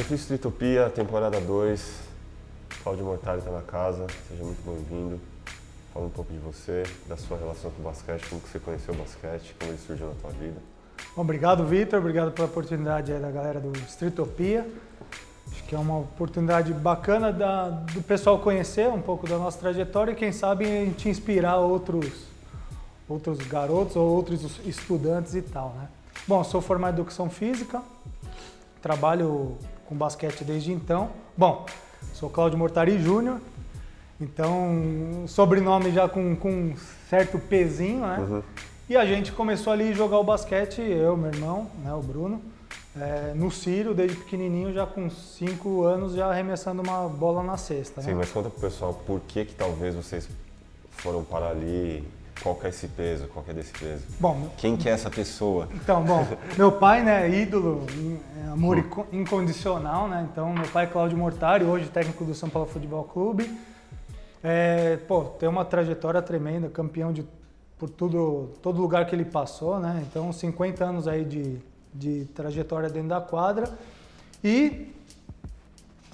Perfil Streetopia, temporada 2. Claudio Mortari está na casa, seja muito bem-vindo. Fala um pouco de você, da sua relação com o basquete, como que você conheceu o basquete, como ele surgiu na tua vida. Bom, obrigado, Vitor. Obrigado pela oportunidade da galera do Streetopia. Acho que é uma oportunidade bacana da, do pessoal conhecer um pouco da nossa trajetória e quem sabe a gente inspirar outros, outros garotos ou outros estudantes e tal, né? Bom, sou formado em Educação Física, trabalho com basquete desde então. Bom, sou Cláudio Mortari Júnior, então sobrenome já com, com certo pezinho, né? Uhum. E a gente começou ali a jogar o basquete, eu, meu irmão, né, o Bruno, é, no Círio, desde pequenininho, já com 5 anos, já arremessando uma bola na cesta. Sim, né? mas conta pro pessoal por que que talvez vocês foram para ali, qual que é esse peso, qual que é desse peso? Bom, quem que é essa pessoa? Então, bom, meu pai, né, ídolo, é, amor hum. incondicional, né? Então, meu pai é Cláudio Mortari, hoje técnico do São Paulo Futebol Clube. É, pô, tem uma trajetória tremenda, campeão de por tudo, todo lugar que ele passou, né? Então, 50 anos aí de, de trajetória dentro da quadra. E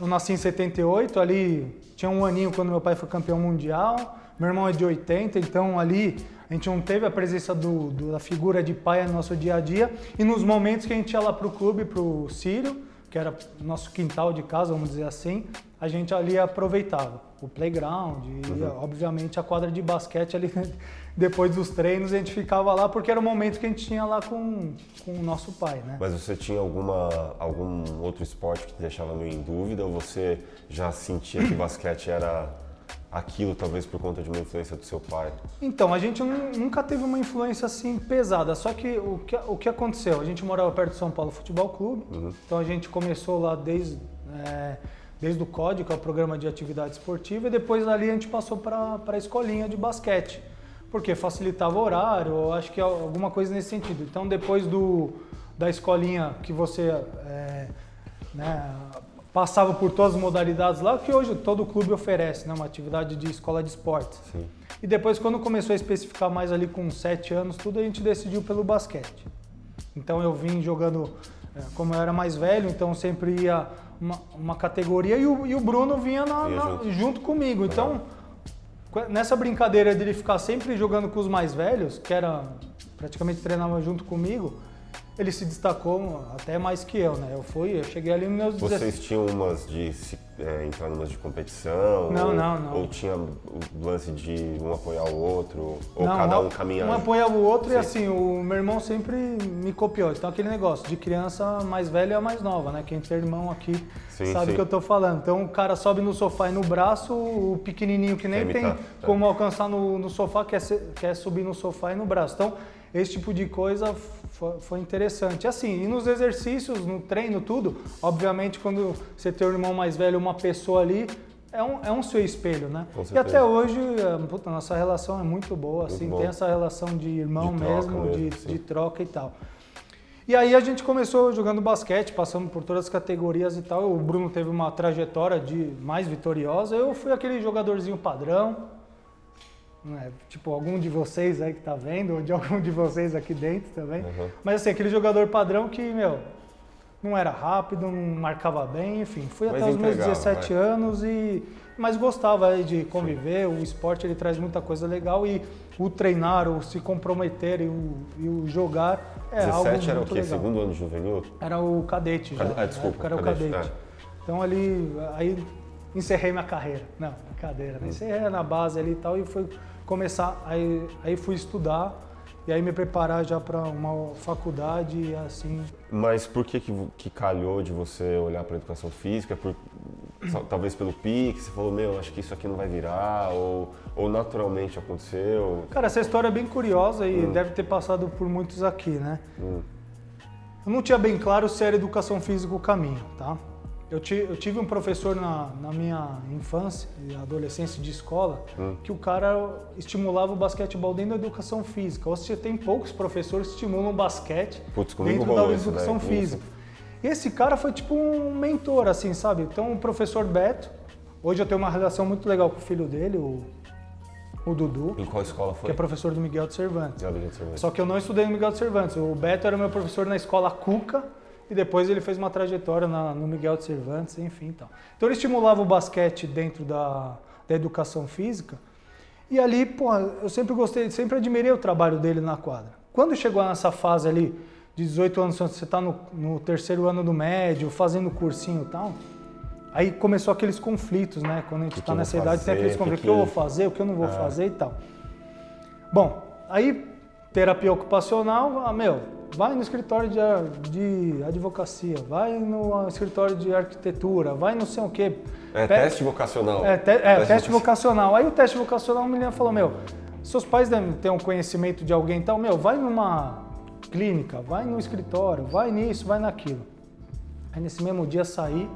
eu nasci em 78, ali tinha um aninho quando meu pai foi campeão mundial. Meu irmão é de 80, então ali a gente não teve a presença do, do, da figura de pai no nosso dia a dia. E nos momentos que a gente ia lá para o clube, para o Sírio, que era nosso quintal de casa, vamos dizer assim, a gente ali aproveitava o playground e, uhum. obviamente, a quadra de basquete ali depois dos treinos a gente ficava lá porque era o momento que a gente tinha lá com, com o nosso pai, né? Mas você tinha alguma, algum outro esporte que te deixava meio em dúvida ou você já sentia que basquete era aquilo, talvez por conta de uma influência do seu pai? Então, a gente nunca teve uma influência assim pesada, só que o que, o que aconteceu? A gente morava perto do São Paulo Futebol Clube, uhum. então a gente começou lá desde, é, desde o COD, que é o Programa de Atividade Esportiva, e depois ali a gente passou para a escolinha de basquete porque facilitava o horário, acho que alguma coisa nesse sentido. Então, depois do, da escolinha que você é, né, passava por todas as modalidades lá, que hoje todo clube oferece, né, uma atividade de escola de esporte. Sim. E depois, quando começou a especificar mais ali com sete anos, tudo, a gente decidiu pelo basquete. Então, eu vim jogando, é, como eu era mais velho, então sempre ia uma, uma categoria e o, e o Bruno vinha na, na, junto. junto. comigo. Então, nessa brincadeira de ele ficar sempre jogando com os mais velhos, que era praticamente treinava junto comigo, ele se destacou até mais que eu, né? Eu fui, eu cheguei ali nos meus Vocês tinham umas de é, entrar numas de competição? Não, ou, não, não. Ou tinha o lance de um apoiar o outro? Ou não, cada um caminhar? Um apoiar o outro Sim. e assim, o meu irmão sempre me copiou. Então aquele negócio de criança mais velha a mais nova, né? Quem tem irmão aqui sim, sabe o que eu tô falando. Então o cara sobe no sofá e no braço, o pequenininho que nem tem como é. alcançar no, no sofá, quer, ser, quer subir no sofá e no braço. Então esse tipo de coisa foi, interessante. Assim, e nos exercícios, no treino, tudo, obviamente quando você tem um irmão mais velho, uma pessoa ali, é um, é um seu espelho, né? E até hoje, é, puta, nossa relação é muito boa, muito assim, bom. tem essa relação de irmão de mesmo, mesmo, de, de troca e tal. E aí a gente começou jogando basquete, passando por todas as categorias e tal. O Bruno teve uma trajetória de mais vitoriosa. Eu fui aquele jogadorzinho padrão, é, tipo, algum de vocês aí que tá vendo, ou de algum de vocês aqui dentro também. Uhum. Mas assim, aquele jogador padrão que, meu, não era rápido, não marcava bem, enfim. Fui mas até os meus 17 vai. anos e. Mas gostava de conviver, Sim. o esporte ele traz muita coisa legal e o treinar, o se comprometer e o, e o jogar é 17 algo muito era o quê? Legal. Segundo ano juvenil? Era o cadete já. Ah, desculpa. Era o cadete. cadete. É. Então ali, aí encerrei minha carreira. Não, brincadeira. Né? Hum. Encerrei na base ali e tal e foi começar, aí, aí fui estudar e aí me preparar já para uma faculdade e assim. Mas por que, que, que calhou de você olhar para educação física? Por, talvez pelo pique, você falou, meu, acho que isso aqui não vai virar, ou, ou naturalmente aconteceu? Cara, essa história é bem curiosa e hum. deve ter passado por muitos aqui, né? Hum. Eu não tinha bem claro se era educação física o caminho, tá? Eu, tive um professor na, na, minha infância e adolescência de escola hum. que o cara estimulava o basquetebol dentro da educação física. Ou seja, tem poucos professores que estimulam o basquete Putz, dentro da educação isso, né? física. E esse cara foi tipo um mentor, assim, sabe? Então, o professor Beto, hoje eu tenho uma relação muito legal com o filho dele, o, o Dudu. Em qual escola foi? Que é professor do Miguel de Cervantes. Miguel de Cervantes. Só que eu não estudei no Miguel de Cervantes. O Beto era meu professor na escola Cuca e depois ele fez uma trajetória na, no Miguel de Cervantes, enfim. Então. então ele estimulava o basquete dentro da, da educação física. E ali, pô, eu sempre gostei, sempre admirei o trabalho dele na quadra. Quando chegou nessa fase ali, de 18 anos, você está no, no, terceiro ano do médio, fazendo cursinho e tal, aí começou aqueles conflitos, né? Quando a gente está nessa idade, tem aqueles conflitos, o que, que eu vou fazer, o que eu não vou é. fazer e tal. Bom, aí terapia ocupacional, ah, meu, vai no escritório de, de advocacia, vai no escritório de arquitetura, vai no sei o quê. É Pega, teste vocacional. É, te, é teste, teste vocacional. Aí o teste vocacional, a menina falou, meu, seus pais devem ter um conhecimento de alguém então, meu, vai numa clínica, vai no escritório, vai nisso, vai naquilo. Aí nesse mesmo dia saí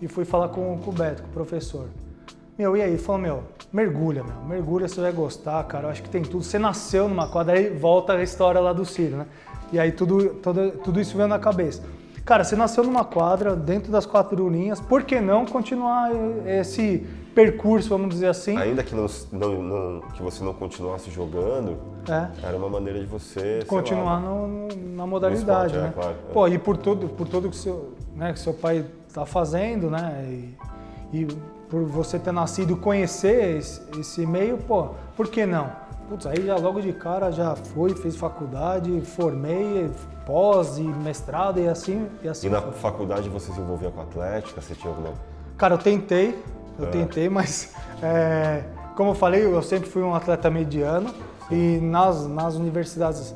e fui falar com, com o Beto, com o professor. Meu, e aí? Falou, meu, mergulha, meu, mergulha, você vai gostar, cara, eu acho que tem tudo. Você nasceu numa quadra, aí volta a história lá do Ciro, né? E aí tudo, tudo, tudo isso veio na cabeça. Cara, você nasceu numa quadra, dentro das quatro linhas, por que não continuar esse percurso, vamos dizer assim? Ainda que, não, não, não que você não continuasse jogando, é. era uma maneira de você... Continuar lá, no, na modalidade, esporte, é, né? É, claro, Pô, e por tudo, por tudo que seu, né, que seu pai está fazendo, né? E, e, por você ter nascido conhecer esse, esse meio, pô, por que não? Putz, aí já logo de cara já fui, fiz faculdade, formei, pós e mestrado e assim. E, assim e na foi. faculdade você se envolvia com atlética? Você tinha alguma. Cara, eu tentei, eu é. tentei, mas é, como eu falei, eu sempre fui um atleta mediano Sim. e nas, nas universidades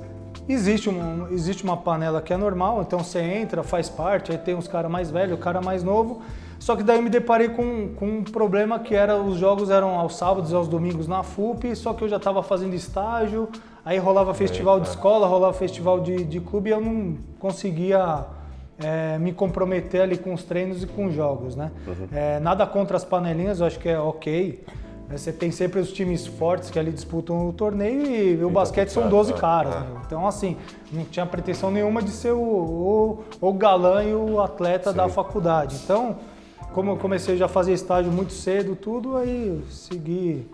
existe, um, existe uma panela que é normal, então você entra, faz parte, aí tem uns caras mais velhos, o cara mais novo. Só que daí eu me deparei com, com um problema que era os jogos eram aos sábados e aos domingos na FUP, só que eu já estava fazendo estágio, aí rolava festival de escola, rolava festival de, de clube e eu não conseguia é, me comprometer ali com os treinos e com os jogos, né? Uhum. É, nada contra as panelinhas, eu acho que é ok. É, você tem sempre os times fortes que ali disputam o torneio e o basquete são 12 caras. Né? Então, assim, não tinha pretensão nenhuma de ser o, o, o galã e o atleta Sim. da faculdade. Então, como eu comecei já a fazer estágio muito cedo, tudo, aí segui.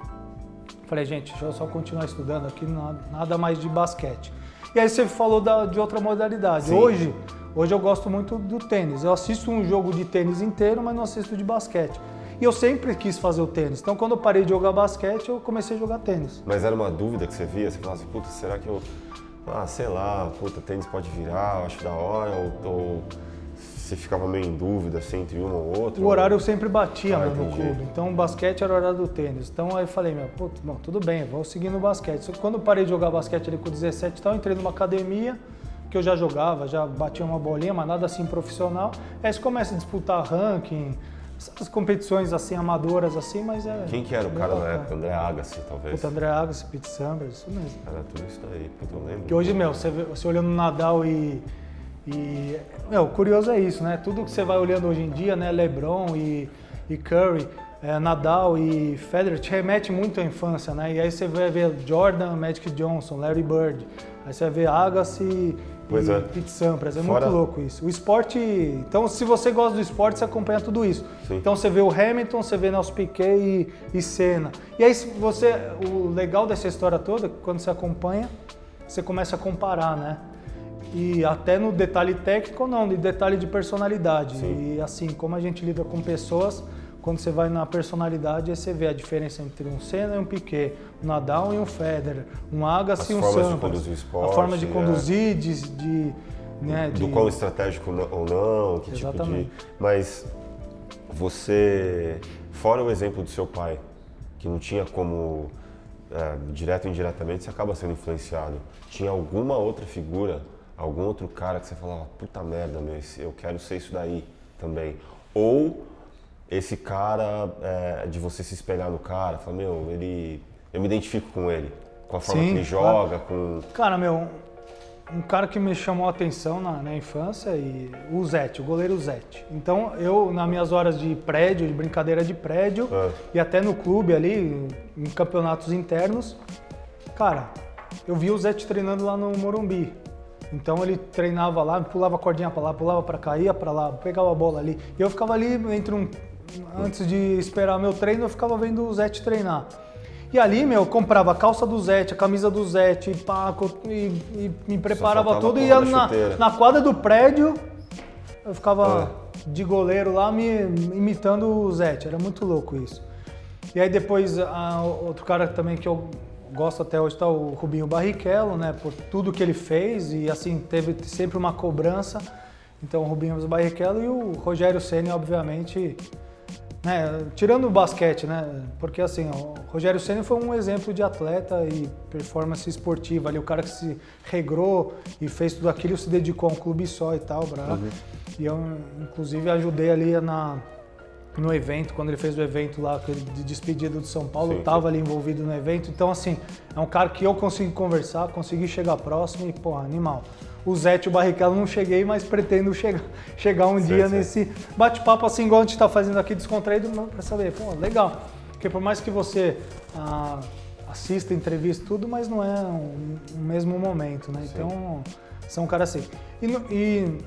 Falei, gente, deixa eu só continuar estudando aqui, nada, nada mais de basquete. E aí você falou da, de outra modalidade. Sim. Hoje, hoje eu gosto muito do tênis. Eu assisto um jogo de tênis inteiro, mas não assisto de basquete. E eu sempre quis fazer o tênis. Então, quando eu parei de jogar basquete, eu comecei a jogar tênis. Mas era uma dúvida que você via? Você falava assim, puta, será que eu. Ah, sei lá, puta, tênis pode virar, eu acho da hora, ou, ou você ficava meio em dúvida assim, entre uma ou outra? O horário eu sempre batia ah, no clube. Então o basquete era o horário do tênis. Então aí eu falei, meu, putz, bom, tudo bem, vou seguir no basquete. Só que quando eu parei de jogar basquete ali com 17 e tal, eu entrei numa academia que eu já jogava, já batia uma bolinha, mas nada assim profissional. Aí você começa a disputar ranking, essas competições assim amadoras assim, mas é. Quem que era o cara na época? André Agassi, talvez. Puta, André Agassi, Pete Sampras, isso mesmo. Era tudo isso daí, puta, eu lembro. Que hoje, meu, você, você olhando Nadal e e meu, o curioso é isso, né? Tudo que você vai olhando hoje em dia, né? LeBron e, e Curry, é, Nadal e Federer te remete muito à infância, né? E aí você vai ver Jordan, Magic Johnson, Larry Bird, aí você vai ver Agassi pois e é. Pete Sampras. É Fora... muito louco isso. O esporte, então se você gosta do esporte, você acompanha tudo isso. Sim. Então você vê o Hamilton, você vê Nelson Piquet e, e Senna. E aí você, o legal dessa história toda, quando você acompanha, você começa a comparar, né? E até no detalhe técnico não, de detalhe de personalidade. Sim. E assim, como a gente lida com pessoas, quando você vai na personalidade, aí você vê a diferença entre um Senna e um Piquet, um Nadal e um Federer, um Agassi e um Sampras. Esporte, a forma de conduzir, é. de, de né, do de... quão estratégico ou não, que Exatamente. tipo de. Mas você, fora o exemplo do seu pai, que não tinha como é, direto ou indiretamente, você acaba sendo influenciado. Tinha alguma outra figura algum outro cara que você falava, puta merda, meu, eu quero ser isso daí também. Ou esse cara, é, de você se espelhar no cara, falar, meu, ele, eu me identifico com ele, com a forma Sim, que ele joga, claro. com... Cara, meu, um cara que me chamou a atenção na, na infância, e o Zete, o goleiro Zete. Então, eu, nas minhas horas de prédio, de brincadeira de prédio, é. e até no clube ali, em campeonatos internos, cara, eu vi o Zete treinando lá no Morumbi. Então ele treinava lá, pulava a cordinha para lá, pulava para cá, ia para lá, pegava a bola ali. E eu ficava ali entre um antes de esperar meu treino, eu ficava vendo o Zete treinar. E ali, meu, eu comprava a calça do Zete, a camisa do Zete, pá, e, e me preparava tudo e ia na, na, quadra do prédio eu ficava ah. de goleiro lá me imitando o Zete, era muito louco isso. E aí depois, a, outro cara também que eu gosto até hoje está o Rubinho Barrichello, né, por tudo que ele fez e assim, teve sempre uma cobrança. Então, o Rubinho Barrichello e o Rogério Ceni, obviamente, né, tirando o basquete, né? Porque assim, o Rogério Ceni foi um exemplo de atleta e performance esportiva ali, o cara que se regrou e fez tudo aquilo, se dedicou a um clube só e tal, bravo. Uhum. E eu inclusive ajudei ali na no evento, quando ele fez o evento lá de despedida do São Paulo, sim, tava sim. ali envolvido no evento. Então assim, é um cara que eu consegui conversar, consegui chegar próximo e, pô, animal o Zé e o Barrichello não cheguei, mas pretendo chegar, chegar um sim, dia nesse bate-papo assim, igual a gente está fazendo aqui, descontraído, para saber, pô, legal. Porque por mais que você ah, assista, entrevista, tudo, mas não é o um, mesmo momento, né? Então, são caras assim. E, e,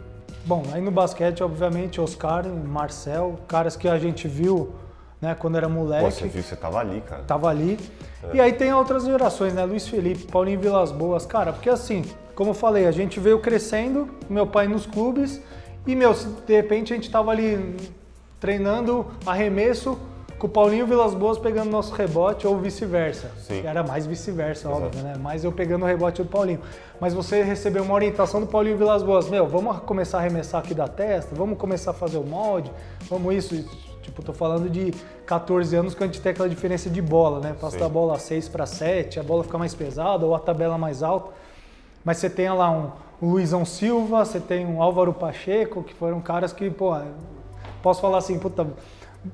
bom, aí no basquete, obviamente, Oscar, Marcel, caras que a gente viu né, quando era moleque. Pô, você viu, você tava ali, cara. Tava ali. É. E aí tem outras gerações, né? Luiz Felipe, Paulinho Vilas Boas, cara, porque assim, como eu falei, a gente veio crescendo, meu pai nos clubes, e meu, de repente a gente estava ali treinando arremesso com o Paulinho Vilas Boas pegando nosso rebote ou vice-versa. Era mais vice-versa, óbvio, né? Mais eu pegando o rebote do Paulinho. Mas você recebeu uma orientação do Paulinho Vilas Boas, meu, vamos começar a arremessar aqui da testa, vamos começar a fazer o molde, vamos isso. Tipo, tô falando de 14 anos que a gente tem aquela diferença de bola, né? Passa da bola 6 para 7, a bola fica mais pesada ou a tabela mais alta. Mas você tem lá um, um Luizão Silva, você tem um Álvaro Pacheco, que foram caras que, pô, posso falar assim, puta,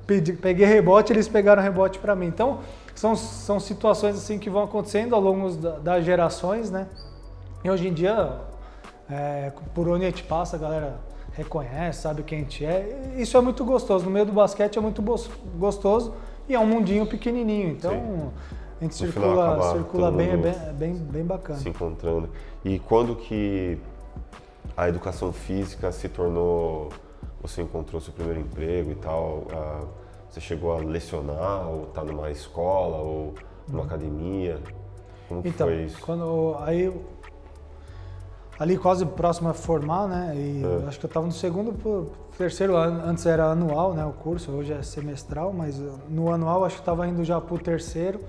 peguei rebote, eles pegaram rebote para mim. Então, são, são situações assim que vão acontecendo ao longo das gerações, né? E hoje em dia, é, por onde a gente passa, a galera reconhece, sabe quem a gente é. Isso é muito gostoso. No meio do basquete é muito gostoso e é um mundinho pequenininho. Então, Sim. A gente no circula, circula bem, é bem, bem, bem bacana. Se encontrando. E quando que a educação física se tornou. Você encontrou seu primeiro emprego e tal? Você chegou a lecionar, ou tá numa escola, ou numa academia? Como então, foi isso? Quando, aí, ali quase próximo a formar, né? E é. acho que eu estava no segundo terceiro ano, antes era anual, né? O curso, hoje é semestral, mas no anual acho que estava indo já para o terceiro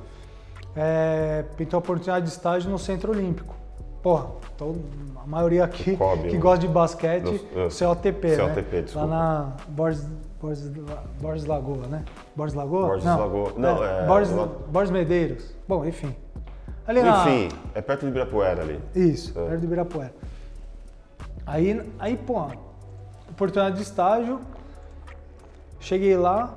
é, pintou a oportunidade de estágio no Centro Olímpico. Porra, então, a maioria aqui Cobre, que né? gosta de basquete, no, COTP, COTP, né? Desculpa. Lá na Borges, Borges, Borges Lagoa, né? Borges Lagoa? Borges Não, Lagoa. Não, é, é Borges, Borges Medeiros. Bom, enfim. Ali enfim, na... é perto de Ibirapuera ali. Isso, é. perto de Ibirapuera. Aí, aí, pô, oportunidade de estágio, cheguei lá,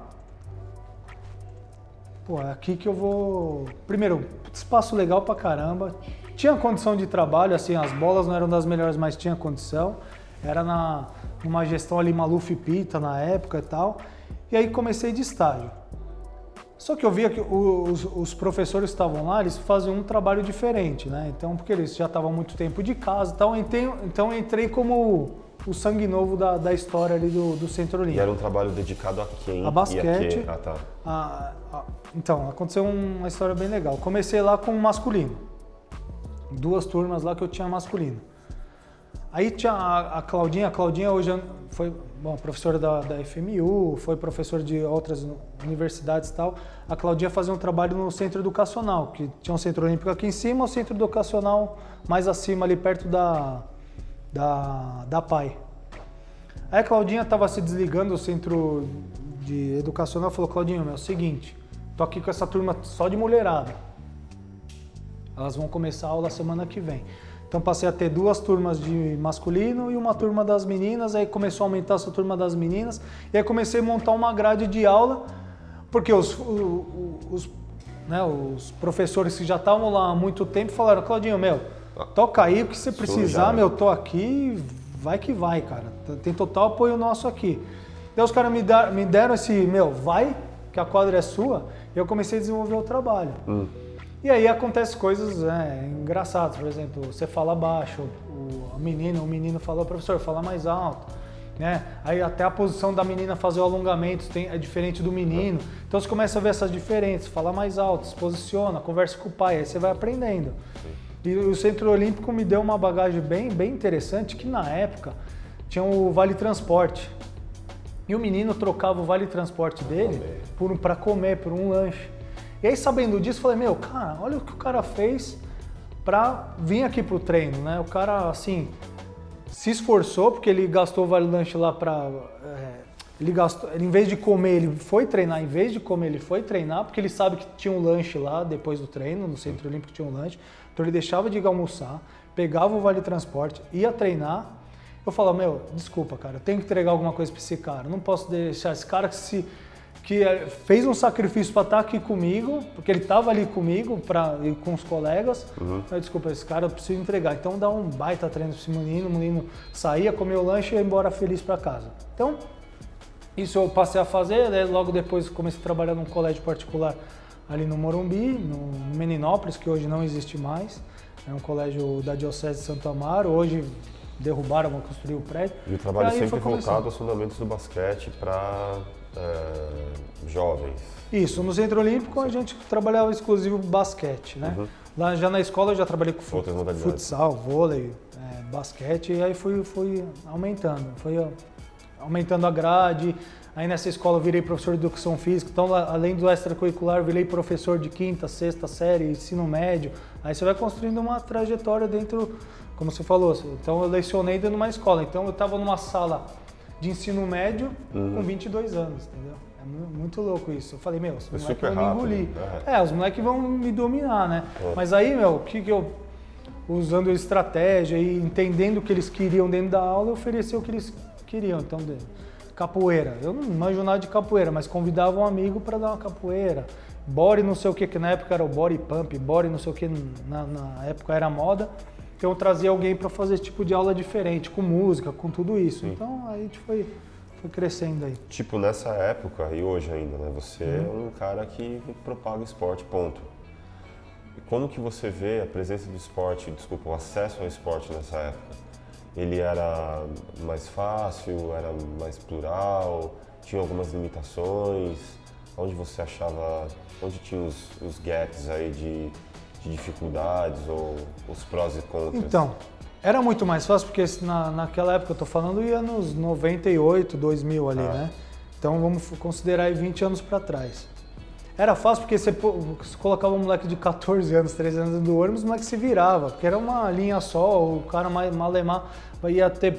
pô, é aqui que eu vou. Primeiro, espaço legal pra caramba. Tinha condição de trabalho, assim, as bolas não eram das melhores, mas tinha condição. Era na, numa gestão ali Maluf Pita na época e tal. E aí comecei de estágio. Só que eu via que os, os professores que estavam lá, eles faziam um trabalho diferente, né? Então, porque eles já estavam muito tempo de casa e tal, então, então entrei como o sangue novo da, da história ali do, do Centro Olímpico. E era um trabalho dedicado a quem? A basquete. A ah, tá. A, a, então, aconteceu uma história bem legal. Comecei lá com masculino. Duas turmas lá que eu tinha masculino. Aí tinha a, a Claudinha, a Claudinha hoje foi bom, professora da, da FMU, foi professora de outras universidades e tal. A Claudinha fazia um trabalho no centro educacional, que tinha um centro olímpico aqui em cima, o centro educacional mais acima, ali perto da, da, da PAI. Aí a Claudinha estava se desligando do centro de educacional falou, Claudinho, meu, é o seguinte, tô aqui com essa turma só de mulherada. Elas vão começar a aula semana que vem. Então passei a ter duas turmas de masculino e uma turma das meninas, aí começou a aumentar essa turma das meninas, e aí comecei a montar uma grade de aula, porque os, os, né, os professores que já estavam lá há muito tempo falaram, Claudinho, meu, Toca aí o que você precisar, meu, tô aqui, vai que vai, cara. Tem total apoio nosso aqui. Daí os caras me, me deram esse, meu, vai, que a quadra é sua, e eu comecei a desenvolver o trabalho. Hum. E aí acontecem coisas é, engraçadas, por exemplo, você fala baixo, o, menino, o menino fala, professor, fala mais alto. Né? Aí até a posição da menina fazer o alongamento tem, é diferente do menino. Então você começa a ver essas diferenças, fala mais alto, se posiciona, conversa com o pai, aí você vai aprendendo. E o Centro Olímpico me deu uma bagagem bem, bem interessante que na época tinha o Vale Transporte. E o menino trocava o Vale Transporte dele para comer, por um lanche. E aí, sabendo disso, falei, meu, cara, olha o que o cara fez para vir aqui pro treino, né? O cara, assim, se esforçou, porque ele gastou o Vale Lanche lá para... É, ele gastou, em vez de comer, ele foi treinar, em vez de comer, ele foi treinar, porque ele sabe que tinha um lanche lá depois do treino, no Centro Olímpico tinha um lanche. Então ele deixava de almoçar, pegava o Vale Transporte, ia treinar. Eu falava, meu, desculpa, cara, eu tenho que entregar alguma coisa para esse cara. não posso deixar esse cara que se que é, fez um sacrifício para estar tá aqui comigo, porque ele estava ali comigo pra, com os colegas. Uhum. Eu, desculpa, esse cara eu preciso entregar. Então dá um baita treino para esse menino. O menino saía, comia o lanche e ia embora feliz para casa. Então, isso eu passei a fazer. Né? Logo depois comecei a trabalhar num colégio particular ali no Morumbi, no Meninópolis, que hoje não existe mais. É um colégio da Diocese de Santo Amaro. Hoje derrubaram, vão construir o prédio. E o trabalho e sempre voltado aos fundamentos do basquete para é, jovens. Isso, no Centro Olímpico a gente trabalhava exclusivo basquete, né? Uhum. Lá já na escola eu já trabalhei com fut, futsal, vôlei, é, basquete, e aí fui, fui aumentando, fui aumentando a grade. Aí nessa escola eu virei professor de educação física, então além do extracurricular eu virei professor de quinta, sexta série, ensino médio. Aí você vai construindo uma trajetória dentro, como você falou, então eu lecionei dentro de uma escola. Então eu estava numa sala de ensino médio uhum. com 22 anos, entendeu? É muito louco isso. Eu falei, meu, os moleques vão me engolir. É. é, os moleques vão me dominar, né? É. Mas aí, meu, o que, que eu, usando estratégia e entendendo o que eles queriam dentro da aula, eu ofereci o que eles queriam. Então, capoeira. Eu não manjo nada de capoeira, mas convidava um amigo para dar uma capoeira. Body não sei o que, que na época era o body pump, body não sei o que, na, na época era moda. Então eu trazia alguém para fazer esse tipo de aula diferente, com música, com tudo isso. Sim. Então aí a gente foi, foi crescendo aí. Tipo, nessa época e hoje ainda, né? Você é uhum. é um cara que propaga o esporte, ponto. E como que você vê a presença do esporte, desculpa, o acesso ao esporte nessa época? Ele era mais fácil, era mais plural, tinha algumas limitações? Onde você achava, onde tinha os, os gaps aí de de dificuldades ou os prós e contras? Então, era muito mais fácil porque na, naquela época eu estou falando ia nos 98, 2000 ali, ah. né? Então vamos considerar aí 20 anos para trás. Era fácil porque você, você, colocava um moleque de 14 anos, 13 anos do ônibus, o moleque se virava, porque era uma linha só, o cara malemar ia ter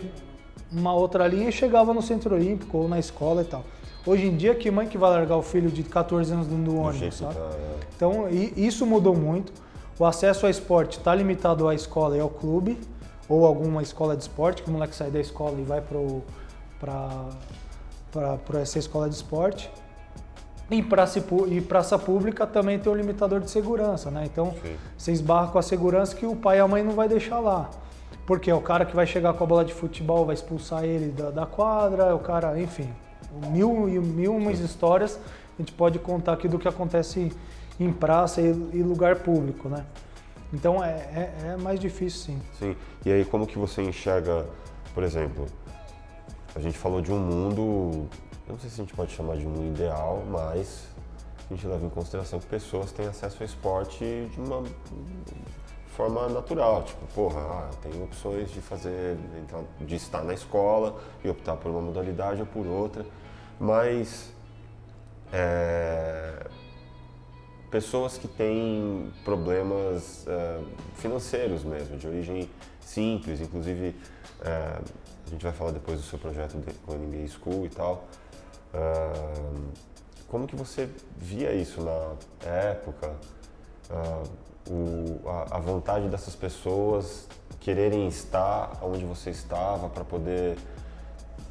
uma outra linha e chegava no centro olímpico ou na escola e tal. Hoje em dia, que mãe que vai largar o filho de 14 anos do ônibus, sabe? Tá, é. Então, isso mudou muito. O acesso ao esporte está limitado à escola e ao clube, ou alguma escola de esporte, que o moleque sai da escola e vai para essa escola de esporte. E praça, e praça pública também tem um limitador de segurança, né? Então, Sim. você esbarra com a segurança que o pai e a mãe não vai deixar lá. Porque é o cara que vai chegar com a bola de futebol vai expulsar ele da, da quadra, é o cara, enfim, mil e mil umas histórias a gente pode contar aqui do que acontece em praça e, lugar público, né? Então é, é, é, mais difícil sim. Sim. E aí como que você enxerga, por exemplo, a gente falou de um mundo, eu não sei se a gente pode chamar de um mundo ideal, mas a gente leva em consideração que pessoas têm acesso ao esporte de uma forma natural, tipo, porra, ah, tem opções de fazer, de estar na escola e optar por uma modalidade ou por outra, mas é, pessoas que têm problemas uh, financeiros mesmo, de origem simples, inclusive uh, a gente vai falar depois do seu projeto com a NBA School e tal. Uh, como que você via isso na época? O, a, a vontade dessas pessoas quererem estar onde você estava para poder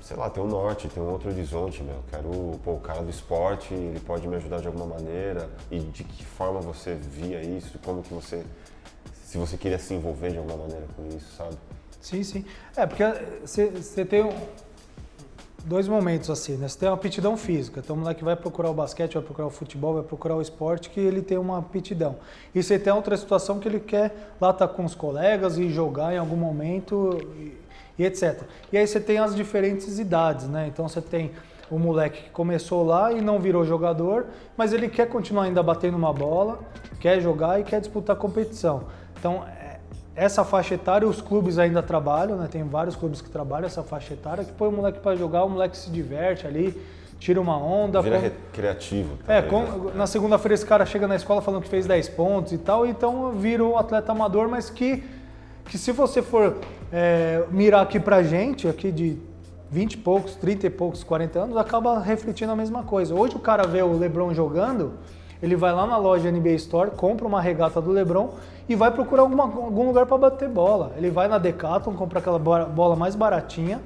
sei lá, ter um norte, ter um outro horizonte, meu. Quero, pô, o cara do esporte, ele pode me ajudar de alguma maneira. E de que forma você via isso, como que você, se você queria se envolver de alguma maneira com isso, sabe? Sim, sim. É, porque você tem um, dois momentos assim, né? Você tem uma aptidão física. Então o moleque vai procurar o basquete, vai procurar o futebol, vai procurar o esporte, que ele tem uma aptidão. E você tem outra situação que ele quer lá estar tá com os colegas e jogar em algum momento e etc. E aí você tem as diferentes idades, né? Então você tem o moleque que começou lá e não virou jogador, mas ele quer continuar ainda batendo uma bola, quer jogar e quer disputar competição. Então, é, essa faixa etária, os clubes ainda trabalham, né? Tem vários clubes que trabalham essa faixa etária, que põe o moleque para jogar, o moleque se diverte ali, tira uma onda. Vira com... recreativo. É, com... né? na segunda-feira esse cara chega na escola falando que fez 10 pontos e tal, então vira um atleta amador, mas que, que se você for é, mirar aqui pra gente, aqui de 20 e poucos, 30 e poucos, 40 anos, acaba refletindo a mesma coisa. Hoje o cara vê o LeBron jogando, ele vai lá na loja NBA Store, compra uma regata do LeBron e vai procurar alguma, algum lugar para bater bola. Ele vai na Decathlon, compra aquela bola mais baratinha,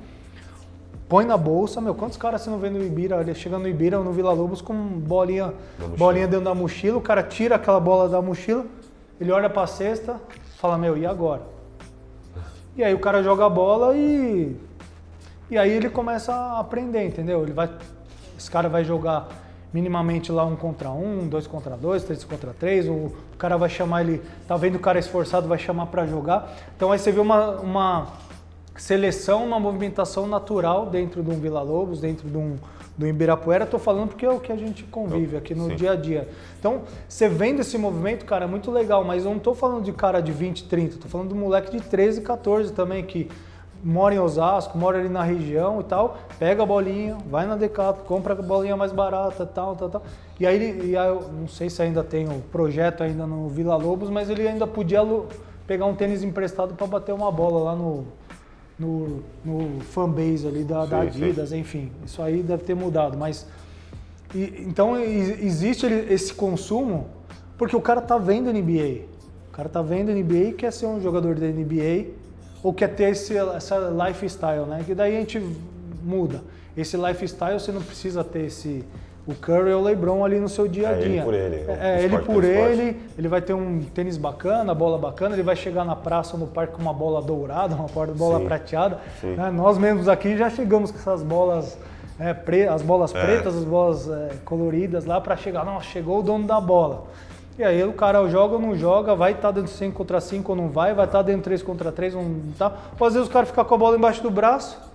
põe na bolsa. Meu, quantos caras você não vê no Ibira? Ele chega no Ibira ou no Vila Lobos com bolinha, bolinha dentro da mochila, o cara tira aquela bola da mochila, ele olha para a cesta, fala, meu, e agora? E aí o cara joga a bola e e aí ele começa a aprender, entendeu? Ele vai, esse cara vai jogar minimamente lá um contra um, dois contra dois, três contra três. O, cara vai chamar ele, tá vendo o cara esforçado, vai chamar para jogar. Então aí você vê uma, uma seleção, uma movimentação natural dentro de um Vila Lobos, dentro de um do Ibirapuera, estou falando porque é o que a gente convive aqui no Sim. dia a dia. Então, você vendo esse movimento, cara, é muito legal, mas eu não estou falando de cara de 20, 30, estou falando de moleque de 13, 14 também, que mora em Osasco, mora ali na região e tal, pega a bolinha, vai na Decathlon, compra a bolinha mais barata, tal, tal, tal. E aí, e aí eu não sei se ainda tem o projeto ainda no Vila Lobos, mas ele ainda podia pegar um tênis emprestado para bater uma bola lá no no, no fanbase ali da, sim, da Adidas, sim. enfim, isso aí deve ter mudado, mas e, então existe esse consumo porque o cara tá vendo NBA, o cara tá vendo NBA e quer ser um jogador da NBA ou quer ter esse, essa lifestyle, né? Que daí a gente muda. Esse lifestyle você não precisa ter esse o Curry ou o LeBron ali no seu dia a dia. É ele por ele. É, é ele por ele, ele vai ter um tênis bacana, bola bacana, ele vai chegar na praça ou no parque com uma bola dourada, uma bola sim, prateada. Né? Nós mesmos aqui já chegamos com essas bolas, é, pre, as bolas é. pretas, as bolas é, coloridas lá para chegar, nossa, chegou o dono da bola. E aí o cara joga ou não joga, vai estar tá dentro de 5 contra 5 ou não vai, vai estar tá dentro de 3 contra 3 ou não tá. Ou às vezes o cara fica com a bola embaixo do braço,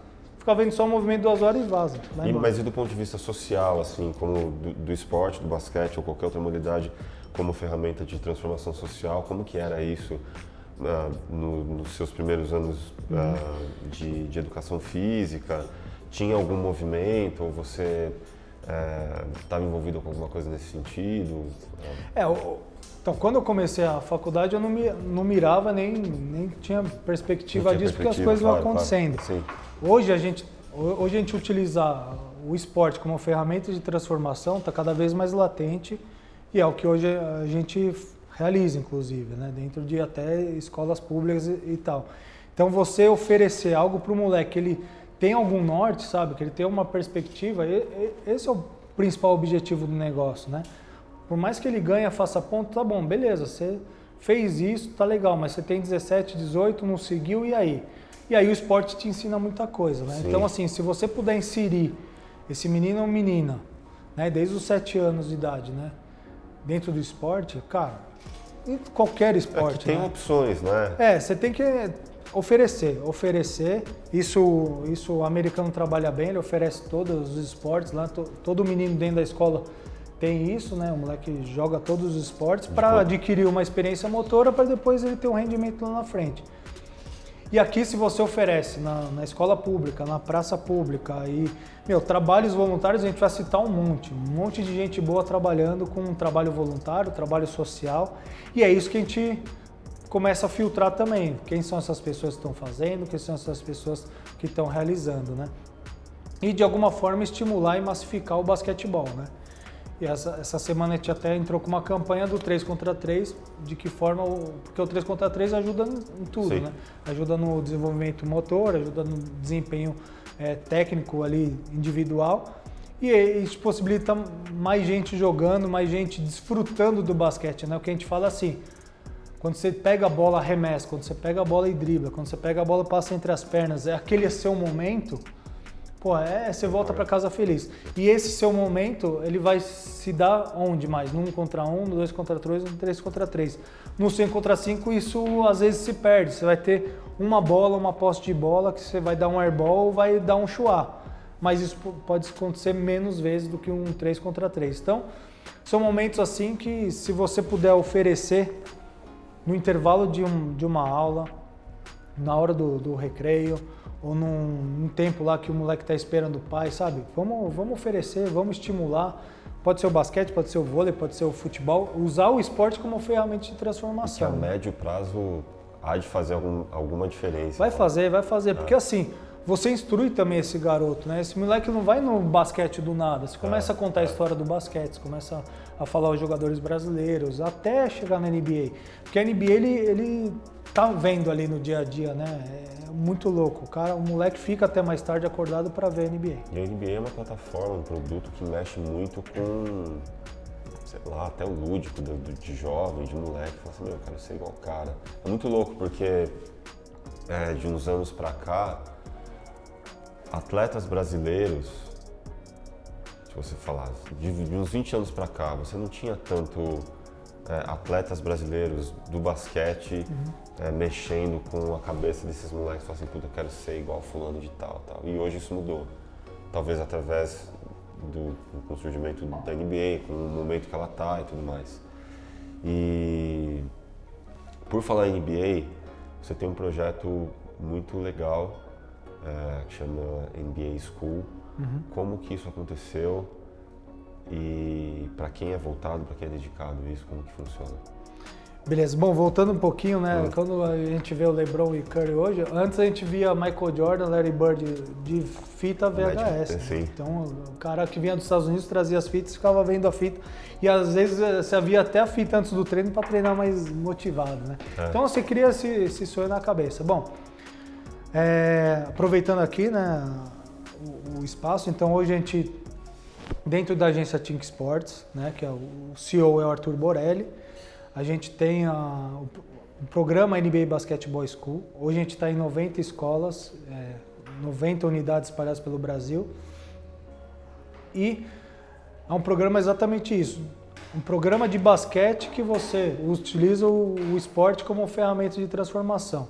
fica vendo só o movimento duas horas e vaza. E, mas e do ponto de vista social, assim, como do, do, esporte, do basquete ou qualquer outra modalidade, como ferramenta de transformação social, como que era isso uh, no, nos seus primeiros anos uh, de, de educação física? Tinha algum movimento ou você estava é, envolvido com alguma coisa nesse sentido? É, então quando eu comecei a faculdade eu não, me, não mirava nem, nem tinha perspectiva tinha disso perspectiva, porque as coisas claro, vão acontecendo. Claro, hoje a gente hoje a gente utiliza o esporte como ferramenta de transformação está cada vez mais latente e é o que hoje a gente realiza inclusive, né, dentro de até escolas públicas e, e tal. Então você oferecer algo para o moleque ele tem algum norte, sabe? Que ele tem uma perspectiva. esse é o principal objetivo do negócio, né? Por mais que ele ganhe, faça ponto, tá bom, beleza, você fez isso, tá legal, mas você tem 17, 18, não seguiu, e aí? E aí o esporte te ensina muita coisa, né? Sim. Então, assim, se você puder inserir esse menino ou menina, né, desde os 7 anos de idade, né, dentro do esporte, cara, em qualquer esporte. É que tem né? opções, né? É, você tem que oferecer, oferecer. Isso, isso o americano trabalha bem, ele oferece todos os esportes lá, to, todo menino dentro da escola tem isso, né? O moleque joga todos os esportes para adquirir uma experiência motora para depois ele ter um rendimento lá na frente. E aqui, se você oferece na, na, escola pública, na praça pública e, meu, trabalhos voluntários, a gente vai citar um monte, um monte de gente boa trabalhando com um trabalho voluntário, trabalho social, e é isso que a gente começa a filtrar também quem são essas pessoas que estão fazendo, quem são essas pessoas que estão realizando, né? E de alguma forma estimular e massificar o basquetebol, né? E essa, essa semana a gente até entrou com uma campanha do 3 contra 3, de que forma, o, porque o 3 contra 3 ajuda em tudo, Sim. né? Ajuda no desenvolvimento motor, ajuda no desempenho é, técnico ali, individual, e isso possibilita mais gente jogando, mais gente desfrutando do basquete, né? O que a gente fala assim, quando você pega a bola, arremessa. Quando você pega a bola e dribla. Quando você pega a bola, passa entre as pernas. É aquele seu momento. Pô, é, você volta para casa feliz. E esse seu momento, ele vai se dar onde mais? No 1 contra 1, no 2 contra 3, no 3 contra 3. No 5 contra 5, isso às vezes se perde. Você vai ter uma bola, uma posse de bola, que você vai dar um airball ou vai dar um chuá. Mas isso pode acontecer menos vezes do que um 3 contra 3. Então, são momentos assim que se você puder oferecer no intervalo de, um, de uma aula, na hora do, do recreio, ou num, num, tempo lá que o moleque está esperando o pai, sabe? Vamos, vamos oferecer, vamos estimular. Pode ser o basquete, pode ser o vôlei, pode ser o futebol. Usar o esporte como ferramenta de transformação. Que a médio prazo há de fazer algum, alguma diferença. Vai fazer, vai fazer. É. Porque assim, você instrui também esse garoto, né? Esse moleque não vai no basquete do nada. Você começa é. a contar a história do basquete, você começa a falar os jogadores brasileiros, até chegar na NBA. Porque a NBA, ele, ele tá vendo ali no dia a dia, né? É muito louco. O cara, o moleque fica até mais tarde acordado para ver a NBA. E a NBA é uma plataforma, um produto que mexe muito com, sei lá, até o lúdico do, do, de jovem, de moleque. Fala assim, meu, eu quero ser igual o cara. É muito louco porque é, de uns anos para cá, atletas brasileiros, se você falar, de, de uns 20 anos para cá, você não tinha tanto é, atletas brasileiros do basquete uhum é, mexendo com a cabeça desses moleques, falando assim, puta, eu quero ser igual fulano de tal, tal. E hoje isso mudou. Talvez através do, do surgimento da NBA, com o momento que ela tá e tudo mais. E por falar em NBA, você tem um projeto muito legal é, que chama NBA School. Uhum. Como que isso aconteceu e para quem é voltado, para quem é dedicado isso, como que funciona? Beleza, bom, voltando um pouquinho, né? Quando a gente vê o LeBron e Curry hoje, antes a gente via Michael Jordan, Larry Bird de fita VHS. Né? Então, o cara que vinha dos Estados Unidos trazia as fitas, ficava vendo a fita e às vezes eh, você havia até a fita antes do treino para treinar mais motivado, né? É. Então você cria esse, esse, sonho na cabeça. Bom, é, aproveitando aqui, né, o, o, espaço, então hoje a gente dentro da agência Think Sports, né, que é o CEO é o Arthur Borelli. A gente tem a, o, o, programa NBA Basketball School. Hoje a gente está em 90 escolas, é, 90 unidades espalhadas pelo Brasil. E é um programa exatamente isso. Um programa de basquete que você utiliza o, o esporte como ferramenta de transformação.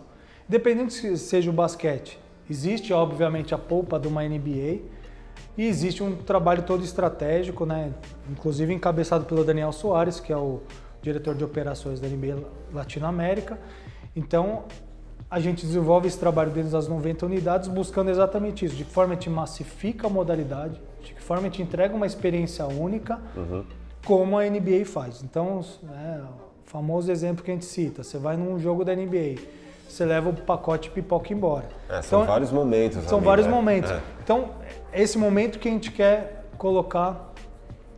Independente se seja o basquete, existe obviamente a polpa de uma NBA e existe um trabalho todo estratégico, né? inclusive encabeçado pelo Daniel Soares, que é o diretor de operações da NBA Latinoamérica. Então, a gente desenvolve esse trabalho dentro das 90 unidades buscando exatamente isso, de que forma a gente massifica a modalidade, de que forma a gente entrega uma experiência única, uhum. como a NBA faz. Então, é, o famoso exemplo que a gente cita, você vai num jogo da NBA, você leva o pacote pipoca embora. É, são então, vários momentos. São vários né? momentos. É. Então, esse momento que a gente quer colocar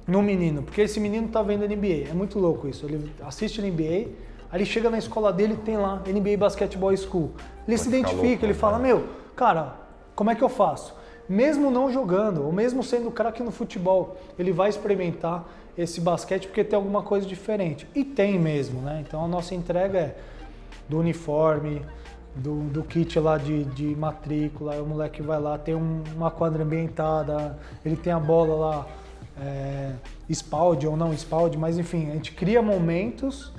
no menino, porque esse menino tá vendo NBA. É muito louco isso. Ele assiste NBA, aí ele chega na escola dele tem lá NBA Basketball School. Ele Vai se identifica, louco, ele fala: né? Meu, cara, como é que eu faço? Mesmo não jogando, ou mesmo sendo craque no futebol, ele vai experimentar esse basquete porque tem alguma coisa diferente. E tem mesmo, né? Então a nossa entrega é do uniforme, do, do kit lá de, de matrícula, o moleque vai lá, tem um, uma quadra ambientada, ele tem a bola lá é, espalde ou não espalde, mas enfim, a gente cria momentos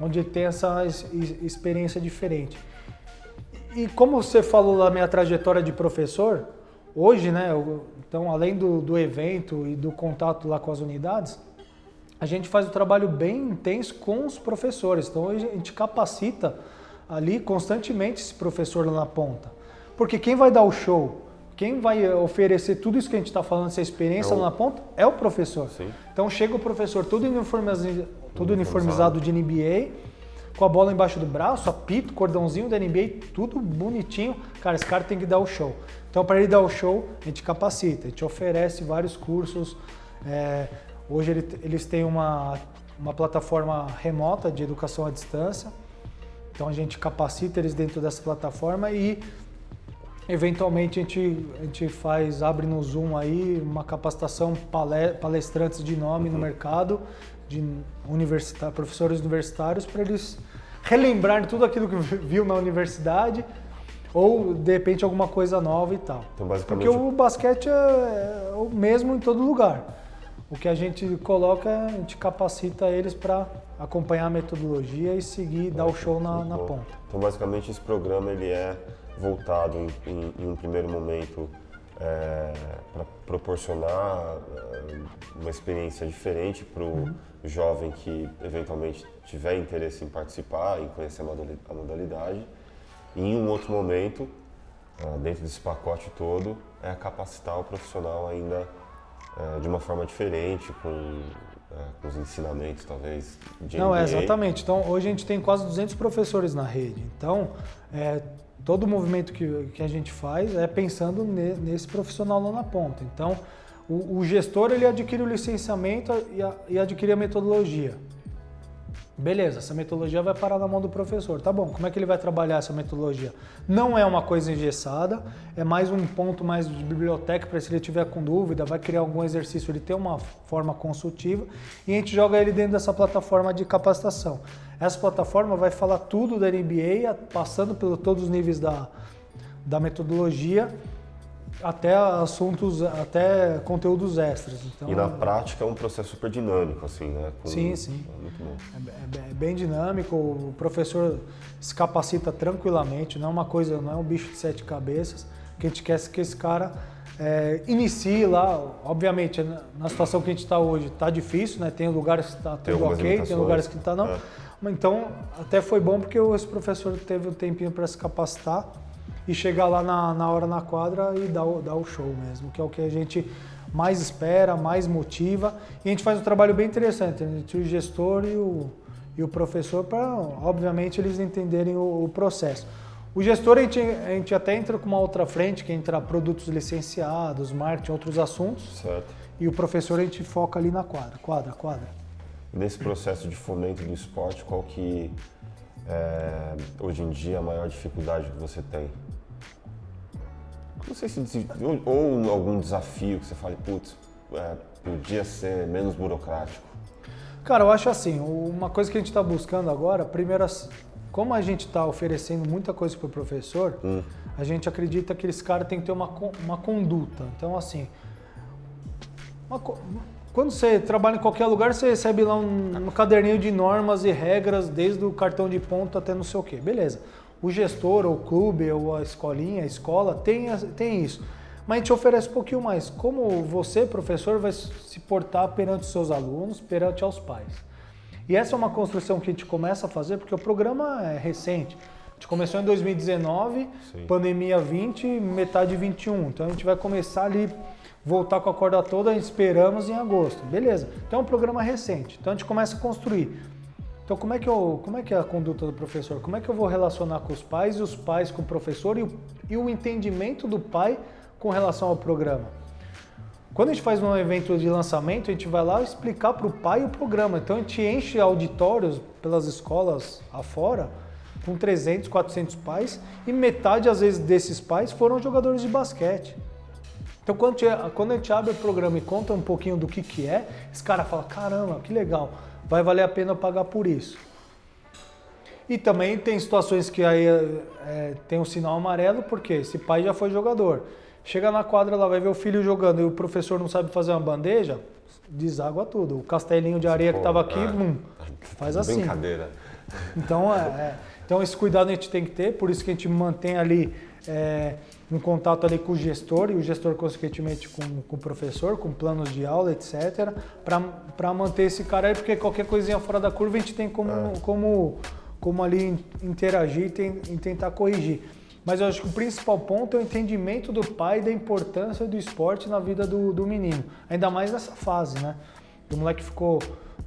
onde tem essa experiência diferente. E como você falou da minha trajetória de professor, hoje, né, eu, então além do, do evento e do contato lá com as unidades, a gente faz um trabalho bem intenso com os professores. Então hoje a gente capacita ali constantemente esse professor lá na ponta. Porque quem vai dar o show, quem vai oferecer tudo isso que a gente está falando, essa experiência é o... lá na ponta, é o professor. Sim. Então chega o professor todo uniformizado, todo uniformizado de NBA, com a bola embaixo do braço, apito, cordãozinho da NBA, tudo bonitinho. Cara, esse cara tem que dar o show. Então, para ele dar o show, a gente capacita, a gente oferece vários cursos. É, hoje ele, eles têm uma, uma plataforma remota de educação à distância. Então, a gente capacita eles dentro dessa plataforma e Eventualmente a gente, a gente faz, abre no Zoom aí uma capacitação palestrantes de nome uhum. no mercado, de universitar, professores universitários, para eles relembrarem tudo aquilo que viu na universidade ou de repente alguma coisa nova e tal. Então, basicamente... Porque o basquete é, é o mesmo em todo lugar. O que a gente coloca, a gente capacita eles para acompanhar a metodologia e seguir, dar o show na, na ponta. Então basicamente esse programa ele é voltado em, em, em um primeiro momento é, para proporcionar é, uma experiência diferente para o uhum. jovem que eventualmente tiver interesse em participar, em conhecer a modalidade. E em um outro momento, é, dentro desse pacote todo, é capacitar o profissional ainda é, de uma forma diferente, com, com os ensinamentos talvez de Não, é exatamente. Então hoje a gente tem quase 200 professores na rede. Então é, todo movimento que, que a gente faz é pensando ne, nesse profissional lá na ponta. Então, o, o, gestor ele adquire o licenciamento e, a, e adquire a metodologia. Beleza, essa metodologia vai parar na mão do professor. Tá bom, como é que ele vai trabalhar essa metodologia? Não é uma coisa engessada, é mais um ponto mais de biblioteca para se ele tiver com dúvida, vai criar algum exercício, ele ter uma forma consultiva e a gente joga ele dentro dessa plataforma de capacitação. Essa plataforma vai falar tudo da NBA, passando por todos os níveis da, da metodologia, até assuntos, até conteúdos extras. Então, e na prática é um processo super dinâmico, assim, né? Com... Sim, sim. É muito bom. É, é, é, bem dinâmico, o professor se capacita tranquilamente, não é uma coisa, não é um bicho de sete cabeças, que a gente quer que esse cara é, inicie lá, obviamente, na situação que a gente está hoje, está difícil, né? Tem lugares que está tudo ok, tem lugares que está não. É. Então, até foi bom porque esse professor teve um tempinho para se capacitar e chegar lá na, na hora na quadra e dar o, dar o show mesmo, que é o que a gente mais espera, mais motiva. E a gente faz um trabalho bem interessante entre o gestor e o, e o professor para, obviamente, eles entenderem o, o, processo. O gestor, a gente, a gente até entra com uma outra frente, que entra produtos licenciados, marketing, outros assuntos. Certo. E o professor, a gente foca ali na quadra, quadra, quadra. Nesse processo de fomento do esporte, qual que é, hoje em dia a maior dificuldade que você tem? Não sei se ou, ou algum desafio que você fale, putz, é, podia ser menos burocrático. Cara, eu acho assim, uma coisa que a gente está buscando agora, primeiro, como a gente está oferecendo muita coisa para o professor, hum. a gente acredita que esse cara tem que ter uma, uma conduta. Então, assim, uma, quando você trabalha em qualquer lugar, você recebe lá um, um caderninho de normas e regras, desde o cartão de ponto até não sei o quê. Beleza. O gestor, ou o clube, ou a escolinha, a escola, tem, tem isso. Mas a gente oferece um pouquinho mais. Como você, professor, vai se portar perante os seus alunos, perante aos pais. E essa é uma construção que a gente começa a fazer, porque o programa é recente. A gente começou em 2019, Sim. pandemia 20, metade 21. Então a gente vai começar ali voltar com a corda toda, esperamos em agosto. Beleza. Então é um programa recente. Então a gente começa a construir. Então como é que eu, como é que é a conduta do professor? Como é que eu vou relacionar com os pais e os pais com o professor e o, e o entendimento do pai com relação ao programa? Quando a gente faz um evento de lançamento, a gente vai lá explicar para o pai o programa. Então a gente enche auditórios pelas escolas afora com 300, 400 pais e metade às vezes desses pais foram jogadores de basquete. Então, quando, quando a gente abre o programa e conta um pouquinho do que, que é, esse cara fala: caramba, que legal, vai valer a pena pagar por isso. E também tem situações que aí é, tem um sinal amarelo, porque esse pai já foi jogador. Chega na quadra, lá vai ver o filho jogando e o professor não sabe fazer uma bandeja, deságua tudo. O castelinho de areia Pô, que estava aqui, é, faz assim. Brincadeira. Então, é, é, então, esse cuidado a gente tem que ter, por isso que a gente mantém ali é, um contato ali com o gestor e o gestor, consequentemente, com, com o professor, com planos de aula, etc., para manter esse cara aí, porque qualquer coisinha fora da curva a gente tem como, é. como, como ali interagir e, tem, e tentar corrigir. Mas eu acho que o principal ponto é o entendimento do pai da importância do esporte na vida do, do menino, ainda mais nessa fase, né? O moleque ficou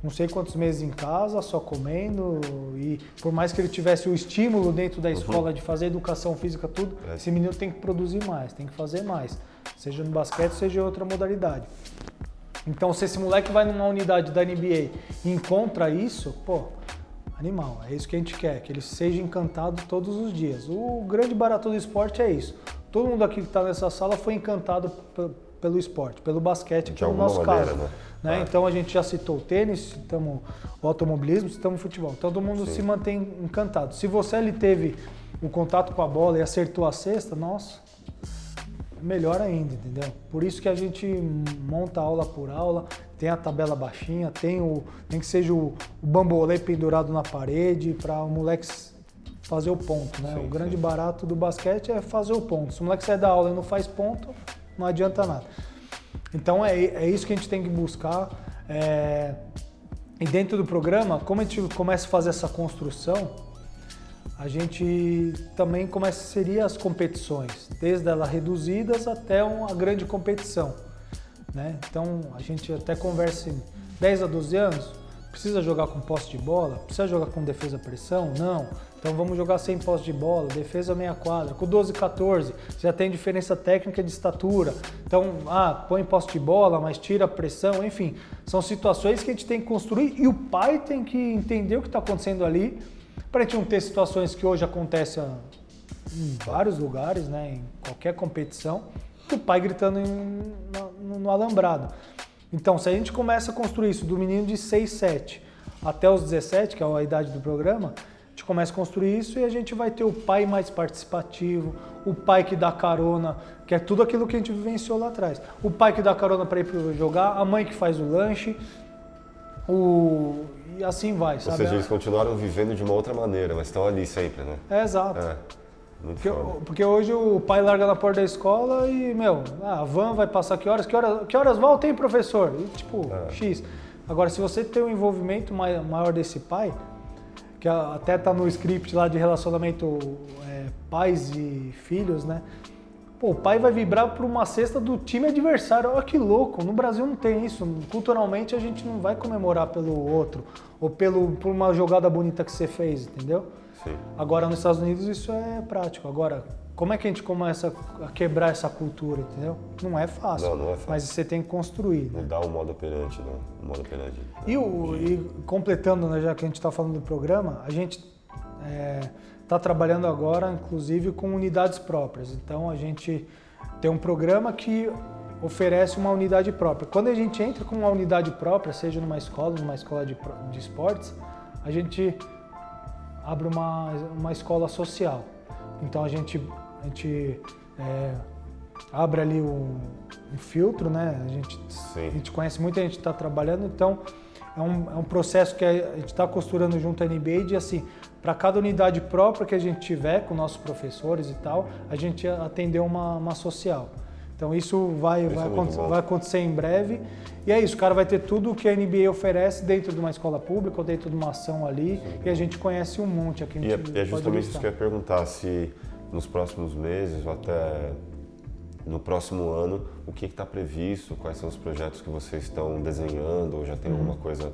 não sei quantos meses em casa, só comendo, e por mais que ele tivesse o estímulo dentro da uhum. escola uhum. de fazer educação física, tudo, é. esse menino tem que produzir mais, tem que fazer mais, seja no basquete, seja em outra modalidade. Então, se esse moleque vai numa unidade da NBA e encontra isso, pô, animal, é isso que a gente quer, que ele seja encantado todos os dias. O grande barato do esporte é isso. Todo mundo aqui que está nessa sala foi encantado pelo esporte, pelo basquete, que é o nosso maneira, caso. Né? Né? Ah. Então a gente já citou o tênis, citamos o automobilismo, citamos o futebol. Todo mundo Sim. se mantém encantado. Se você ali teve o contato com a bola e acertou a cesta, nossa, melhor ainda, entendeu? Por isso que a gente monta aula por aula, tem a tabela baixinha, tem o tem que seja o, o bambolê pendurado na parede para o moleque fazer o ponto, né? Sim, o grande sim. barato do basquete é fazer o ponto. Se o moleque sai da aula e não faz ponto, não adianta nada. Então é, é isso que a gente tem que buscar. É, e dentro do programa, como a gente começa a fazer essa construção, a gente também começa a inserir as competições, desde elas reduzidas até uma grande competição. Né? Então a gente até conversa em 10 a 12 anos, precisa jogar com posse de bola? Precisa jogar com defesa pressão? Não. Então vamos jogar sem posse de bola, defesa meia quadra. Com 12 14, já tem diferença técnica de estatura. Então, ah, põe posse de bola, mas tira a pressão, enfim. São situações que a gente tem que construir e o pai tem que entender o que está acontecendo ali para a gente não ter situações que hoje acontecem em vários lugares, né, em qualquer competição, o pai gritando em, no, no, alambrado. Então, se a gente começa a construir isso do menino de 6, 7 até os 17, que é a idade do programa, a gente começa a construir isso e a gente vai ter o pai mais participativo, o pai que dá carona, que é tudo aquilo que a gente vivenciou lá atrás. O pai que dá carona para ir jogar, a mãe que faz o lanche, o... e assim vai, sabe? Ou seja, eles continuaram vivendo de uma outra maneira, mas estão ali sempre, né? É, exato. É. Porque, porque, hoje o pai larga na porta da escola e, meu, ah, a van vai passar que horas? Que horas, que horas volta, hein, professor? E, tipo, é. X. Agora, se você tem um envolvimento maior desse pai, que até tá no script lá de relacionamento é, pais e filhos, né? Pô, o pai vai vibrar por uma cesta do time adversário. Olha que louco, no Brasil não tem isso. Culturalmente a gente não vai comemorar pelo outro ou pelo, por uma jogada bonita que você fez, entendeu? Sim. Agora nos Estados Unidos isso é prático. Agora, como é que a gente começa a quebrar essa cultura, entendeu? Não é fácil. Não, não é fácil. Mas você tem que construir. Né? Mudar o modo operante, né? O modo operante. E, o, e completando, né, já que a gente está falando do programa, a gente está é, trabalhando agora, inclusive, com unidades próprias. Então a gente tem um programa que oferece uma unidade própria. Quando a gente entra com uma unidade própria, seja numa escola, numa escola de, de esportes, a gente abre uma, uma escola social. Então a gente a gente é, abre ali um, um, filtro, né? A gente, a gente conhece muita gente que está trabalhando, então é um, é um processo que a gente está costurando junto à NBA de assim, para cada unidade própria que a gente tiver com nossos professores e tal, a gente atender uma, uma social. Então isso vai, isso vai, é acontecer, vai, acontecer, em breve. E é isso, o cara vai ter tudo o que a NBA oferece dentro de uma escola pública ou dentro de uma ação ali. Sim. E a gente conhece um monte aqui. E é, é justamente isso que eu ia perguntar, se nos próximos meses ou até no próximo ano, o que está previsto, quais são os projetos que vocês estão desenhando ou já tem uhum. alguma coisa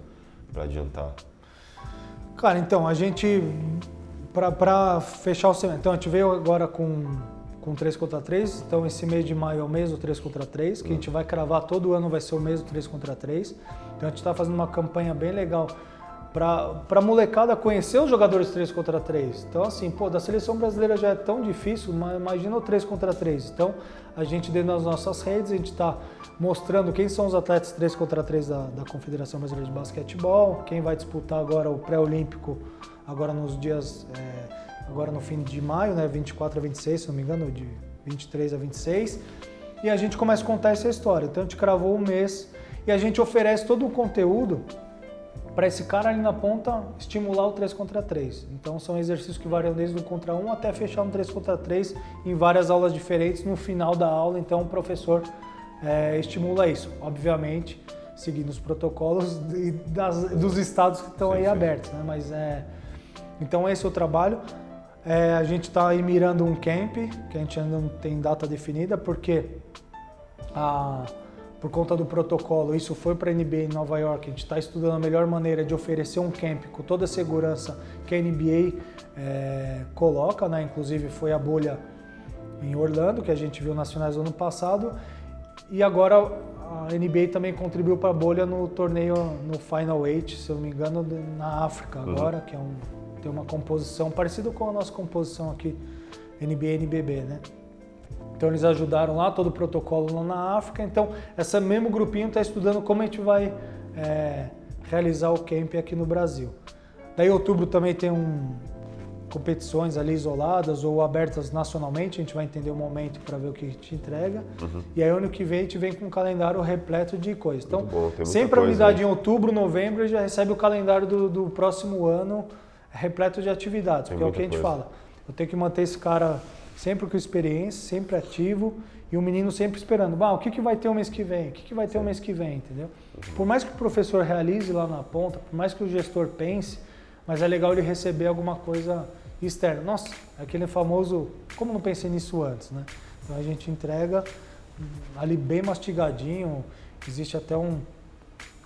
para adiantar? Cara, então, a gente, para fechar o semestre, então a gente veio agora com, com 3 contra 3, então esse mês de maio é o mês do 3 contra 3, que uhum. a gente vai cravar todo ano vai ser o mês do 3 contra 3. Então a gente está fazendo uma campanha bem legal para a molecada conhecer os jogadores 3 contra 3. Então, assim, pô, da seleção brasileira já é tão difícil, imagina o 3 contra 3. Então, a gente, dentro das nossas redes, a gente está mostrando quem são os atletas 3 contra 3 da, da Confederação Brasileira de Basquetebol, quem vai disputar agora o pré-olímpico, agora nos dias, é, agora no fim de maio, né, 24 a 26, se não me engano, de 23 a 26. E a gente começa a contar essa história. Então, a gente cravou um mês e a gente oferece todo o conteúdo para esse cara ali na ponta estimular o 3 contra 3. Então são exercícios que variam desde o contra 1 até fechar um 3 contra 3 em várias aulas diferentes no final da aula. Então o professor é, estimula isso, obviamente seguindo os protocolos de, das, dos estados que estão sim, aí sim. abertos. Né? Mas é, então esse é o trabalho. É, a gente está aí mirando um camp, que a gente ainda não tem data definida, porque a por conta do protocolo, isso foi para a NBA em Nova York. A gente está estudando a melhor maneira de oferecer um camp com toda a segurança que a NBA é, coloca, né? Inclusive foi a bolha em Orlando que a gente viu nas finais do ano passado e agora a NBA também contribuiu para a bolha no torneio no Final Eight, se eu não me engano, na África uhum. agora, uhum. que é um, tem uma composição parecida com a nossa composição aqui NBA NBB, né? Então eles ajudaram lá todo o protocolo lá na África. Então esse mesmo grupinho está estudando como a gente vai é, realizar o camp aqui no Brasil. Daí outubro também tem um, competições ali isoladas ou abertas nacionalmente. A gente vai entender o momento para ver o que a gente entrega. Uhum. E aí ano que vem a gente vem com um calendário repleto de coisas. Então bom, sempre a unidade em outubro, novembro já recebe o calendário do, do próximo ano repleto de atividades, tem porque é o que a gente coisa. fala. Eu tenho que manter esse cara sempre com experiência, sempre ativo e o menino sempre esperando. Bah, o que, que vai ter o mês que vem? O que, que vai ter o mês que vem? Entendeu? Por mais que o professor realize lá na ponta, por mais que o gestor pense, mas é legal ele receber alguma coisa externa. Nossa, aquele famoso, como não pensei nisso antes, né? Então a gente entrega ali bem mastigadinho, existe até um,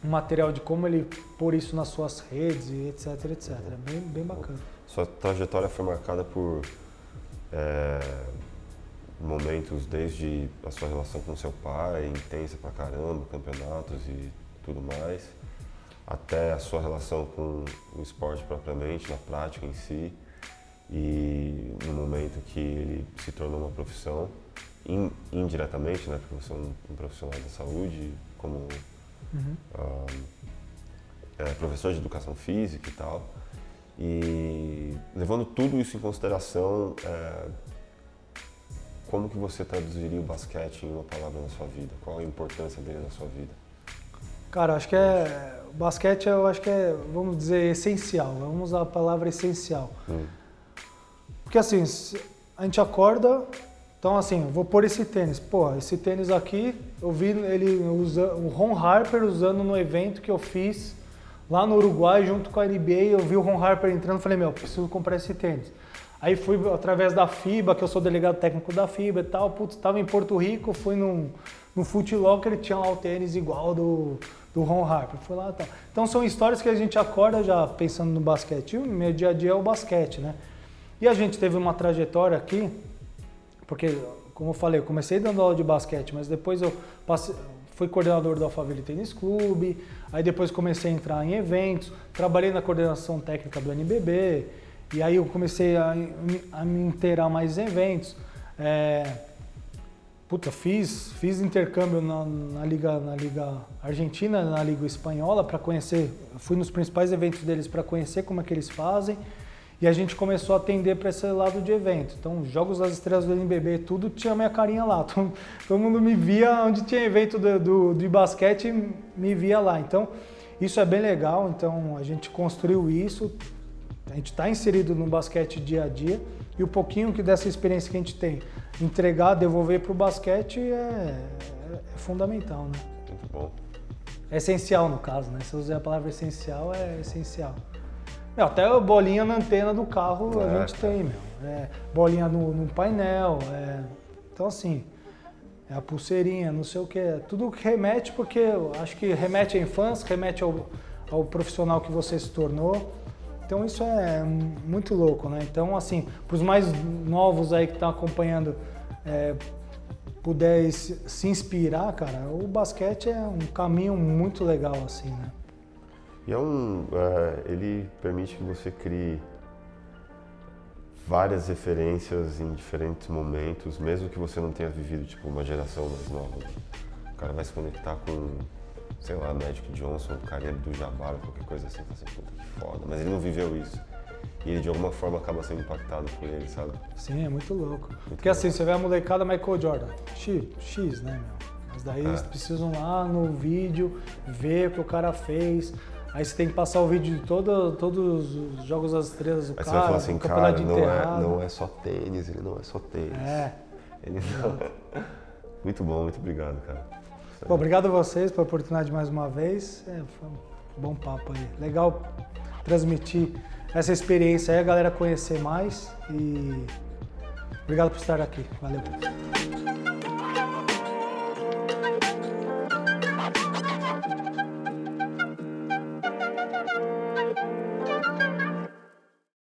um material de como ele pôr isso nas suas redes e etc, etc. É bem, bem bacana. Sua trajetória foi marcada por é, momentos desde a sua relação com seu pai, intensa pra caramba, campeonatos e tudo mais, até a sua relação com o esporte propriamente, na prática em si, e no momento que ele se tornou uma profissão, in, indiretamente, né, porque você é um, um profissional da saúde, como uhum. uh, é, professor de educação física e tal, e levando tudo isso em consideração, é, como que você traduziria o basquete em uma palavra na sua vida? Qual a importância dele na sua vida? Cara, acho que é. O basquete eu acho que é, vamos dizer, essencial. Vamos usar a palavra essencial. Hum. Porque assim, a gente acorda, então assim, vou pôr esse tênis. Pô, esse tênis aqui, eu vi ele usa, o Ron Harper usando no evento que eu fiz lá no Uruguai junto com a NBA. Eu vi o Ron Harper entrando e falei, meu, preciso comprar esse tênis. Aí fui através da FIBA, que eu sou delegado técnico da FIBA e tal. Putz, estava em Porto Rico, fui num, no Foot Locker, tinha lá o tênis igual do, do Ron Harper. Fui lá e tal. Então são histórias que a gente acorda já pensando no basquete. E o meu dia a dia é o basquete, né? E a gente teve uma trajetória aqui, porque, como eu falei, eu comecei dando aula de basquete, mas depois eu passei, fui coordenador do Alphaville Tênis Clube, aí depois comecei a entrar em eventos, trabalhei na coordenação técnica do NBB, e aí eu comecei a, a me inteirar mais em eventos. É, puta, fiz, fiz intercâmbio na, na, Liga, na Liga Argentina, na Liga Espanhola, para conhecer, fui nos principais eventos deles para conhecer como é que eles fazem. E a gente começou a atender para esse lado de evento. Então, Jogos das Estrelas do NBB, tudo tinha minha carinha lá. Todo, todo mundo me via onde tinha evento do, do, de basquete, me via lá. Então, isso é bem legal. Então, a gente construiu isso, a gente está inserido no basquete dia a dia e o pouquinho que dessa experiência que a gente tem, entregar, devolver para o basquete é, é, é, fundamental, né? Muito bom. É essencial no caso, né? Se eu usei a palavra essencial, é essencial. Meu, até bolinha na antena do carro é, a gente tem, meu. É, bolinha no, no painel. É, então assim, é a pulseirinha, não sei o que. Tudo que remete, porque acho que remete à infância, remete ao, ao profissional que você se tornou. Então isso é muito louco, né? Então, assim, para os mais novos aí que estão acompanhando, é, puder se inspirar, cara, o basquete é um caminho muito legal, assim, né? E é um, é, ele permite que você crie várias referências em diferentes momentos, mesmo que você não tenha vivido tipo uma geração mais nova. O cara vai se conectar com sei lá, Magic Johnson, carinha do Jabbar, qualquer coisa assim, assim, puta que foda. Mas ele não viveu isso. E ele de alguma forma acaba sendo impactado por ele, sabe? Sim, é muito louco. Muito Porque louco. assim, você vê a molecada Michael Jordan, X, X né, meu? Mas daí é. eles precisam lá no vídeo ver o que o cara fez. Aí você tem que passar o vídeo de todo, todos os jogos das estrelas do Aí cara. Você vai falar assim, cara, não é, não é só tênis, ele não é só tênis. É. Ele não... muito bom, muito obrigado, cara. Bom, obrigado a vocês pela oportunidade mais uma vez. É, foi um bom papo aí. Legal transmitir essa experiência aí, a galera conhecer mais. E obrigado por estar aqui. Valeu.